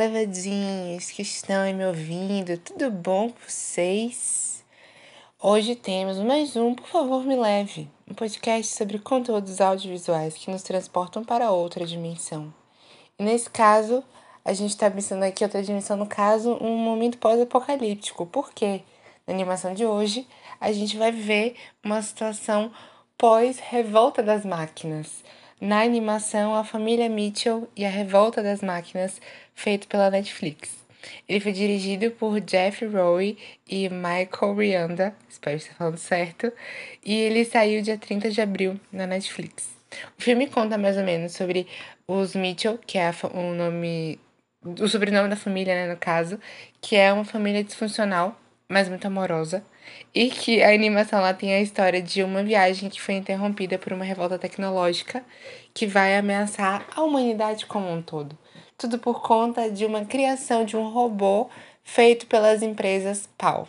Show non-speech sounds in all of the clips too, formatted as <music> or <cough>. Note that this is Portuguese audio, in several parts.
levadinhos que estão aí me ouvindo, tudo bom com vocês? Hoje temos mais um Por Favor Me Leve, um podcast sobre conteúdos audiovisuais que nos transportam para outra dimensão. E nesse caso, a gente está pensando aqui outra dimensão, no caso, um momento pós-apocalíptico. Por quê? Na animação de hoje, a gente vai ver uma situação pós-revolta das máquinas na animação A Família Mitchell e a Revolta das Máquinas, feito pela Netflix. Ele foi dirigido por Jeff Rowe e Michael Rianda, espero estar falando certo, e ele saiu dia 30 de abril na Netflix. O filme conta mais ou menos sobre os Mitchell, que é o nome, o sobrenome da família, né, no caso, que é uma família disfuncional mas muito amorosa. E que a animação lá tem a história de uma viagem que foi interrompida por uma revolta tecnológica que vai ameaçar a humanidade como um todo. Tudo por conta de uma criação de um robô feito pelas empresas PAL.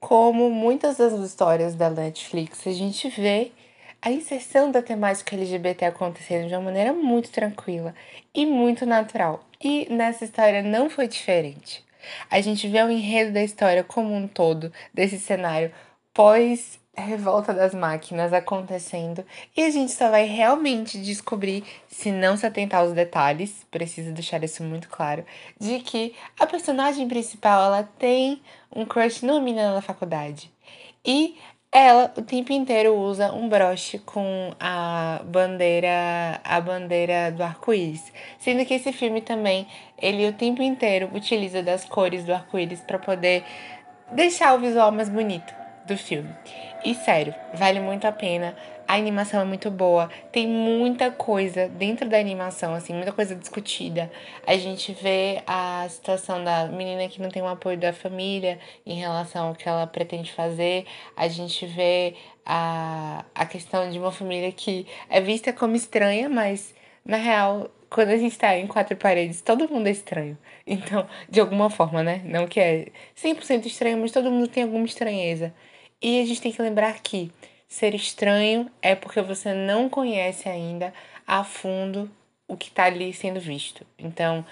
Como muitas das histórias da Netflix, a gente vê a inserção da temática LGBT acontecendo de uma maneira muito tranquila e muito natural. E nessa história não foi diferente. A gente vê o enredo da história como um todo, desse cenário pós revolta das máquinas acontecendo e a gente só vai realmente descobrir, se não se atentar aos detalhes, preciso deixar isso muito claro, de que a personagem principal ela tem um crush numa menina na faculdade. E ela o tempo inteiro usa um broche com a bandeira a bandeira do arco-íris, sendo que esse filme também ele o tempo inteiro utiliza das cores do arco-íris para poder deixar o visual mais bonito do filme. E sério, vale muito a pena. A animação é muito boa, tem muita coisa dentro da animação, assim, muita coisa discutida. A gente vê a situação da menina que não tem o apoio da família em relação ao que ela pretende fazer. A gente vê a, a questão de uma família que é vista como estranha, mas na real quando a gente tá em quatro paredes, todo mundo é estranho. Então, de alguma forma, né? Não que é 100% estranho, mas todo mundo tem alguma estranheza. E a gente tem que lembrar que ser estranho é porque você não conhece ainda a fundo o que está ali sendo visto. Então,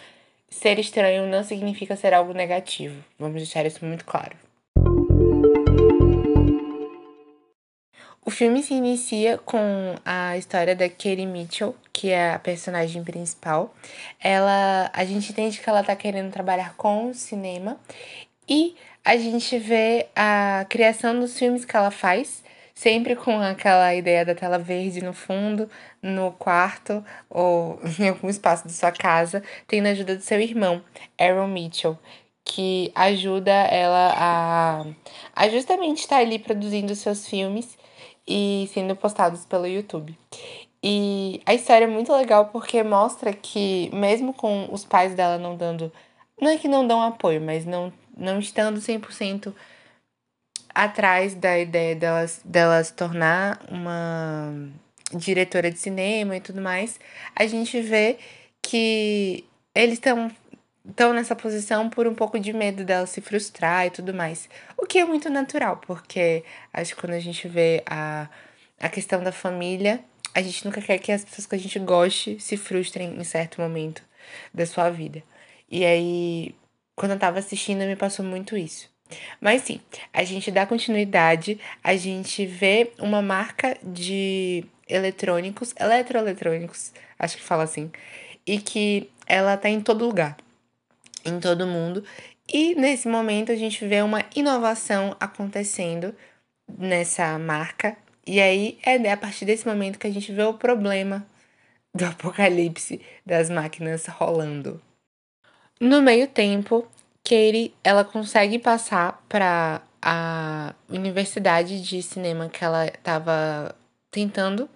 ser estranho não significa ser algo negativo. Vamos deixar isso muito claro. O filme se inicia com a história da Katie Mitchell, que é a personagem principal. Ela, a gente entende que ela tá querendo trabalhar com o cinema e a gente vê a criação dos filmes que ela faz, sempre com aquela ideia da tela verde no fundo, no quarto ou <laughs> em algum espaço da sua casa, tendo a ajuda do seu irmão, Aaron Mitchell, que ajuda ela a, a justamente estar ali produzindo seus filmes e sendo postados pelo YouTube. E a história é muito legal porque mostra que, mesmo com os pais dela não dando. Não é que não dão apoio, mas não não estando 100% atrás da ideia dela, dela se tornar uma diretora de cinema e tudo mais, a gente vê que eles estão estão nessa posição por um pouco de medo dela se frustrar e tudo mais. O que é muito natural, porque acho que quando a gente vê a, a questão da família, a gente nunca quer que as pessoas que a gente goste se frustrem em certo momento da sua vida. E aí, quando eu tava assistindo, me passou muito isso. Mas sim, a gente dá continuidade, a gente vê uma marca de eletrônicos, eletroeletrônicos, acho que fala assim, e que ela tá em todo lugar, em todo mundo. E nesse momento a gente vê uma inovação acontecendo nessa marca. E aí é a partir desse momento que a gente vê o problema do apocalipse das máquinas rolando. No meio tempo, Katie, ela consegue passar para a universidade de cinema que ela estava tentando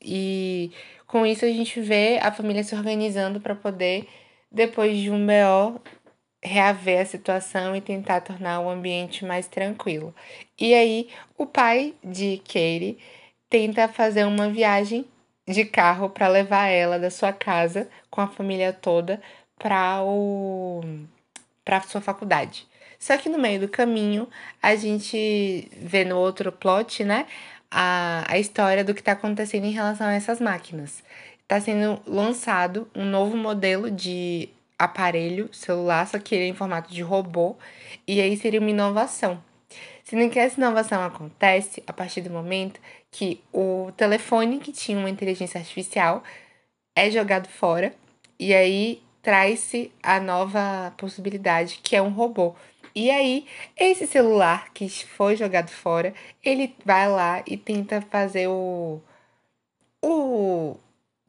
e com isso a gente vê a família se organizando para poder depois de um BO reaver a situação e tentar tornar o ambiente mais tranquilo. E aí o pai de Katie tenta fazer uma viagem de carro para levar ela da sua casa com a família toda para o para sua faculdade. Só que no meio do caminho, a gente vê no outro plot, né, a, a história do que está acontecendo em relação a essas máquinas. Está sendo lançado um novo modelo de aparelho celular, só que ele é em formato de robô, e aí seria uma inovação. Sendo que essa inovação acontece a partir do momento que o telefone que tinha uma inteligência artificial é jogado fora, e aí traz-se a nova possibilidade, que é um robô. E aí, esse celular que foi jogado fora, ele vai lá e tenta fazer o, o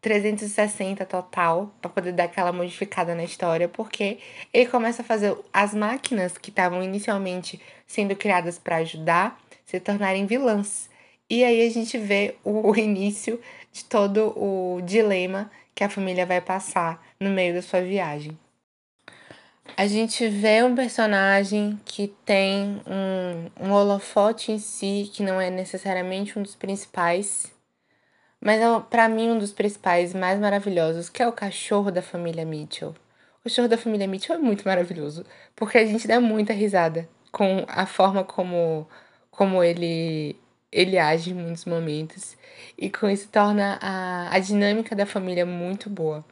360 total para poder dar aquela modificada na história, porque ele começa a fazer as máquinas que estavam inicialmente sendo criadas para ajudar se tornarem vilãs. E aí a gente vê o início de todo o dilema que a família vai passar no meio da sua viagem. A gente vê um personagem que tem um, um holofote em si, que não é necessariamente um dos principais, mas é, para mim, um dos principais mais maravilhosos, que é o cachorro da família Mitchell. O cachorro da família Mitchell é muito maravilhoso, porque a gente dá muita risada com a forma como, como ele, ele age em muitos momentos. E com isso torna a, a dinâmica da família muito boa.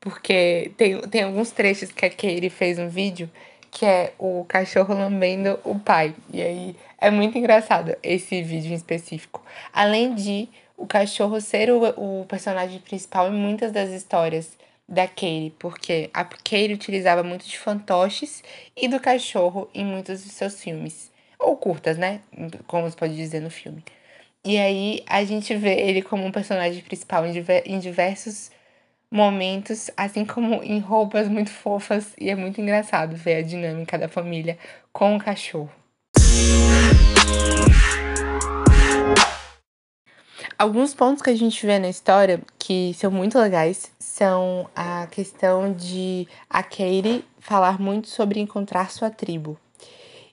Porque tem, tem alguns trechos que a Katie fez um vídeo que é o cachorro lambendo o pai. E aí é muito engraçado esse vídeo em específico. Além de o cachorro ser o, o personagem principal em muitas das histórias da Katie, porque a Katie utilizava muito de fantoches e do cachorro em muitos de seus filmes. Ou curtas, né? Como se pode dizer no filme. E aí a gente vê ele como um personagem principal em, diver em diversos momentos, assim como em roupas muito fofas, e é muito engraçado ver a dinâmica da família com o cachorro. Alguns pontos que a gente vê na história que são muito legais são a questão de a Katie falar muito sobre encontrar sua tribo.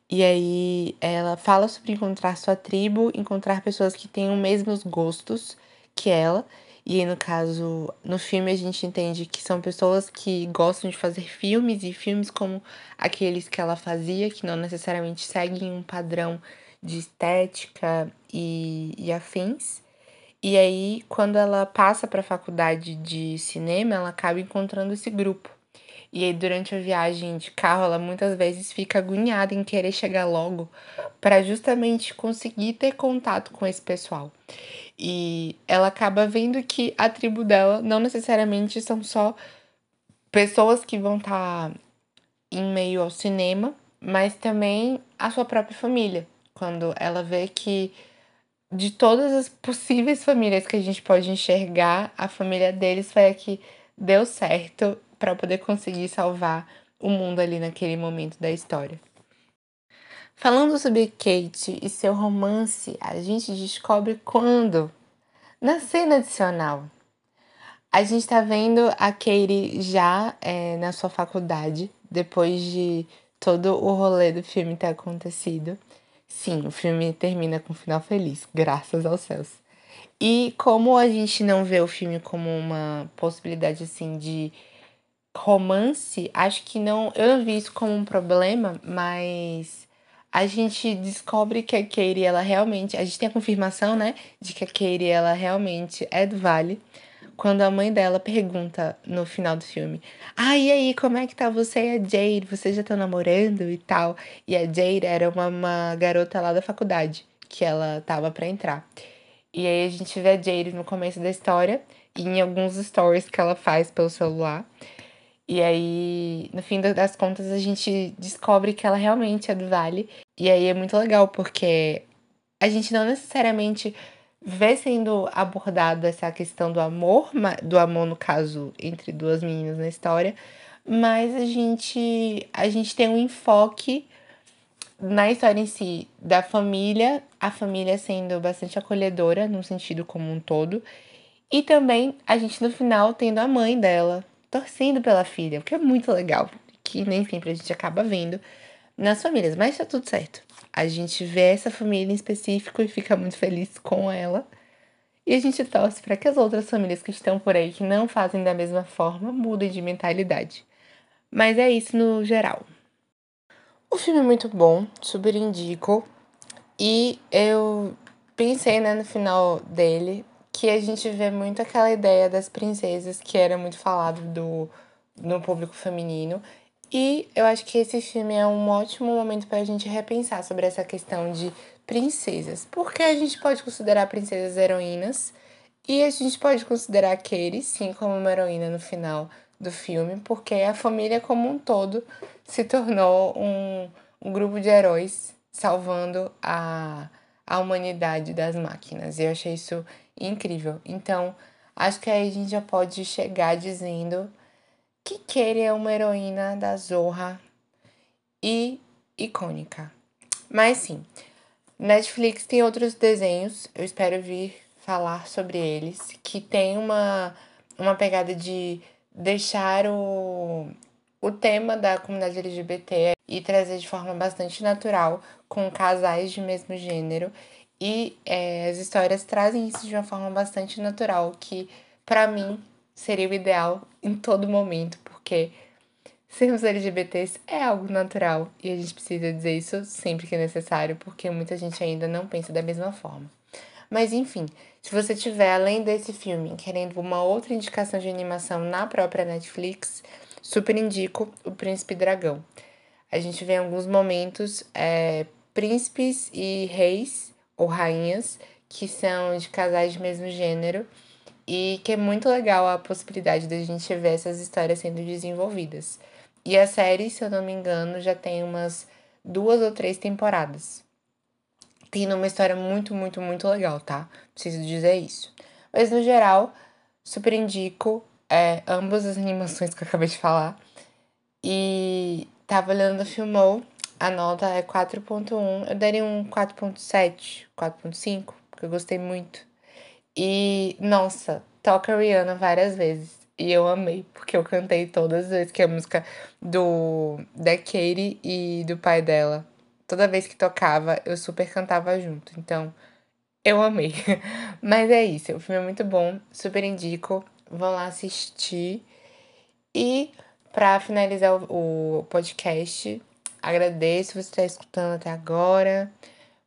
E aí ela fala sobre encontrar sua tribo, encontrar pessoas que têm os mesmos gostos que ela. E aí, no caso, no filme a gente entende que são pessoas que gostam de fazer filmes e filmes como aqueles que ela fazia, que não necessariamente seguem um padrão de estética e, e afins. E aí, quando ela passa para a faculdade de cinema, ela acaba encontrando esse grupo. E aí, durante a viagem de carro, ela muitas vezes fica agoniada em querer chegar logo para justamente conseguir ter contato com esse pessoal. E ela acaba vendo que a tribo dela não necessariamente são só pessoas que vão estar tá em meio ao cinema, mas também a sua própria família. Quando ela vê que de todas as possíveis famílias que a gente pode enxergar, a família deles foi a que deu certo para poder conseguir salvar o mundo ali naquele momento da história. Falando sobre Kate e seu romance, a gente descobre quando? Na cena adicional. A gente tá vendo a Katie já é, na sua faculdade, depois de todo o rolê do filme ter acontecido. Sim, o filme termina com um final feliz, graças aos céus. E como a gente não vê o filme como uma possibilidade assim de romance, acho que não, eu não vi isso como um problema, mas a gente descobre que a Katie ela realmente, a gente tem a confirmação, né, de que a Katie ela realmente é do Vale quando a mãe dela pergunta no final do filme: Ah, e aí, como é que tá você e a Jade? Vocês já estão namorando e tal? E a Jade era uma, uma garota lá da faculdade que ela tava para entrar. E aí a gente vê a Jade no começo da história e em alguns stories que ela faz pelo celular. E aí, no fim das contas, a gente descobre que ela realmente é do Vale. E aí é muito legal, porque a gente não necessariamente vê sendo abordada essa questão do amor, do amor no caso entre duas meninas na história, mas a gente a gente tem um enfoque na história em si da família, a família sendo bastante acolhedora no sentido como um todo, e também a gente no final tendo a mãe dela torcendo pela filha, o que é muito legal, que nem sempre a gente acaba vendo nas famílias, mas tá tudo certo. A gente vê essa família em específico e fica muito feliz com ela. E a gente torce para que as outras famílias que estão por aí, que não fazem da mesma forma, mudem de mentalidade. Mas é isso no geral. O filme é muito bom, super indico. E eu pensei, né, no final dele, que a gente vê muito aquela ideia das princesas que era muito falado do no público feminino. E eu acho que esse filme é um ótimo momento para a gente repensar sobre essa questão de princesas. Porque a gente pode considerar princesas heroínas e a gente pode considerar Katie, sim, como uma heroína no final do filme, porque a família como um todo se tornou um, um grupo de heróis salvando a, a humanidade das máquinas. Eu achei isso incrível. Então, acho que aí a gente já pode chegar dizendo que Katie é uma heroína da Zorra e icônica. Mas sim, Netflix tem outros desenhos, eu espero vir falar sobre eles, que tem uma, uma pegada de deixar o, o tema da comunidade LGBT e trazer de forma bastante natural com casais de mesmo gênero. E é, as histórias trazem isso de uma forma bastante natural, que para mim seria o ideal em todo momento, porque sermos LGBTs é algo natural e a gente precisa dizer isso sempre que é necessário, porque muita gente ainda não pensa da mesma forma. Mas enfim, se você tiver, além desse filme, querendo uma outra indicação de animação na própria Netflix, super indico O Príncipe Dragão. A gente vê em alguns momentos é, príncipes e reis ou rainhas que são de casais de mesmo gênero e que é muito legal a possibilidade da gente ver essas histórias sendo desenvolvidas. E a série, se eu não me engano, já tem umas duas ou três temporadas tendo uma história muito, muito, muito legal, tá? Preciso dizer isso. Mas no geral, super indico é, ambas as animações que eu acabei de falar. E tava olhando o Filmou, a nota é 4.1. Eu daria um 4.7, 4.5, porque eu gostei muito. E, nossa, toca Rihanna várias vezes. E eu amei, porque eu cantei todas as vezes que é a música do da Katie e do pai dela toda vez que tocava, eu super cantava junto. Então, eu amei. <laughs> Mas é isso, o filme é muito bom, super indico. Vão lá assistir. E para finalizar o podcast, agradeço você estar escutando até agora.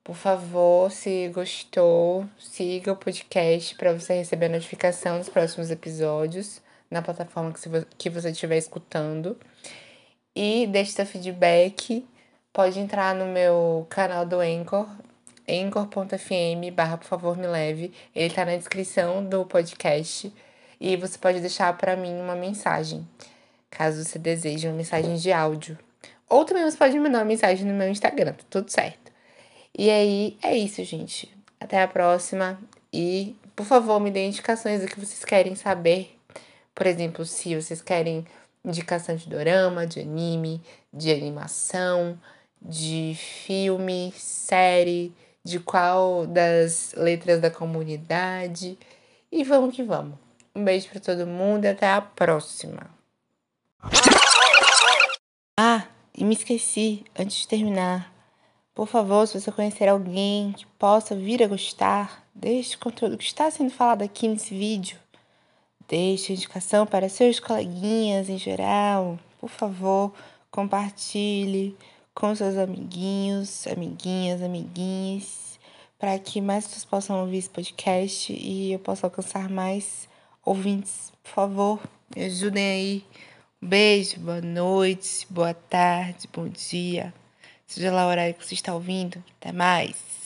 Por favor, se gostou, siga o podcast para você receber a notificação dos próximos episódios na plataforma que você estiver escutando. E deixe seu feedback pode entrar no meu canal do Anchor, anchor.fm barra por favor me leve. Ele tá na descrição do podcast e você pode deixar para mim uma mensagem, caso você deseje uma mensagem de áudio. Ou também você pode me mandar uma mensagem no meu Instagram, tá tudo certo. E aí é isso, gente. Até a próxima e por favor me dê indicações do que vocês querem saber. Por exemplo, se vocês querem indicação de dorama, de anime, de animação, de filme, série, de qual das letras da comunidade. E vamos que vamos. Um beijo para todo mundo e até a próxima. Ah, e me esqueci, antes de terminar. Por favor, se você conhecer alguém que possa vir a gostar deste conteúdo que está sendo falado aqui nesse vídeo, deixe a indicação para seus coleguinhas em geral. Por favor, compartilhe com seus amiguinhos, amiguinhas, amiguinhos, para que mais pessoas possam ouvir esse podcast e eu possa alcançar mais ouvintes. Por favor, me ajudem aí. Beijo, boa noite, boa tarde, bom dia. Seja lá o horário que você está ouvindo. Até mais.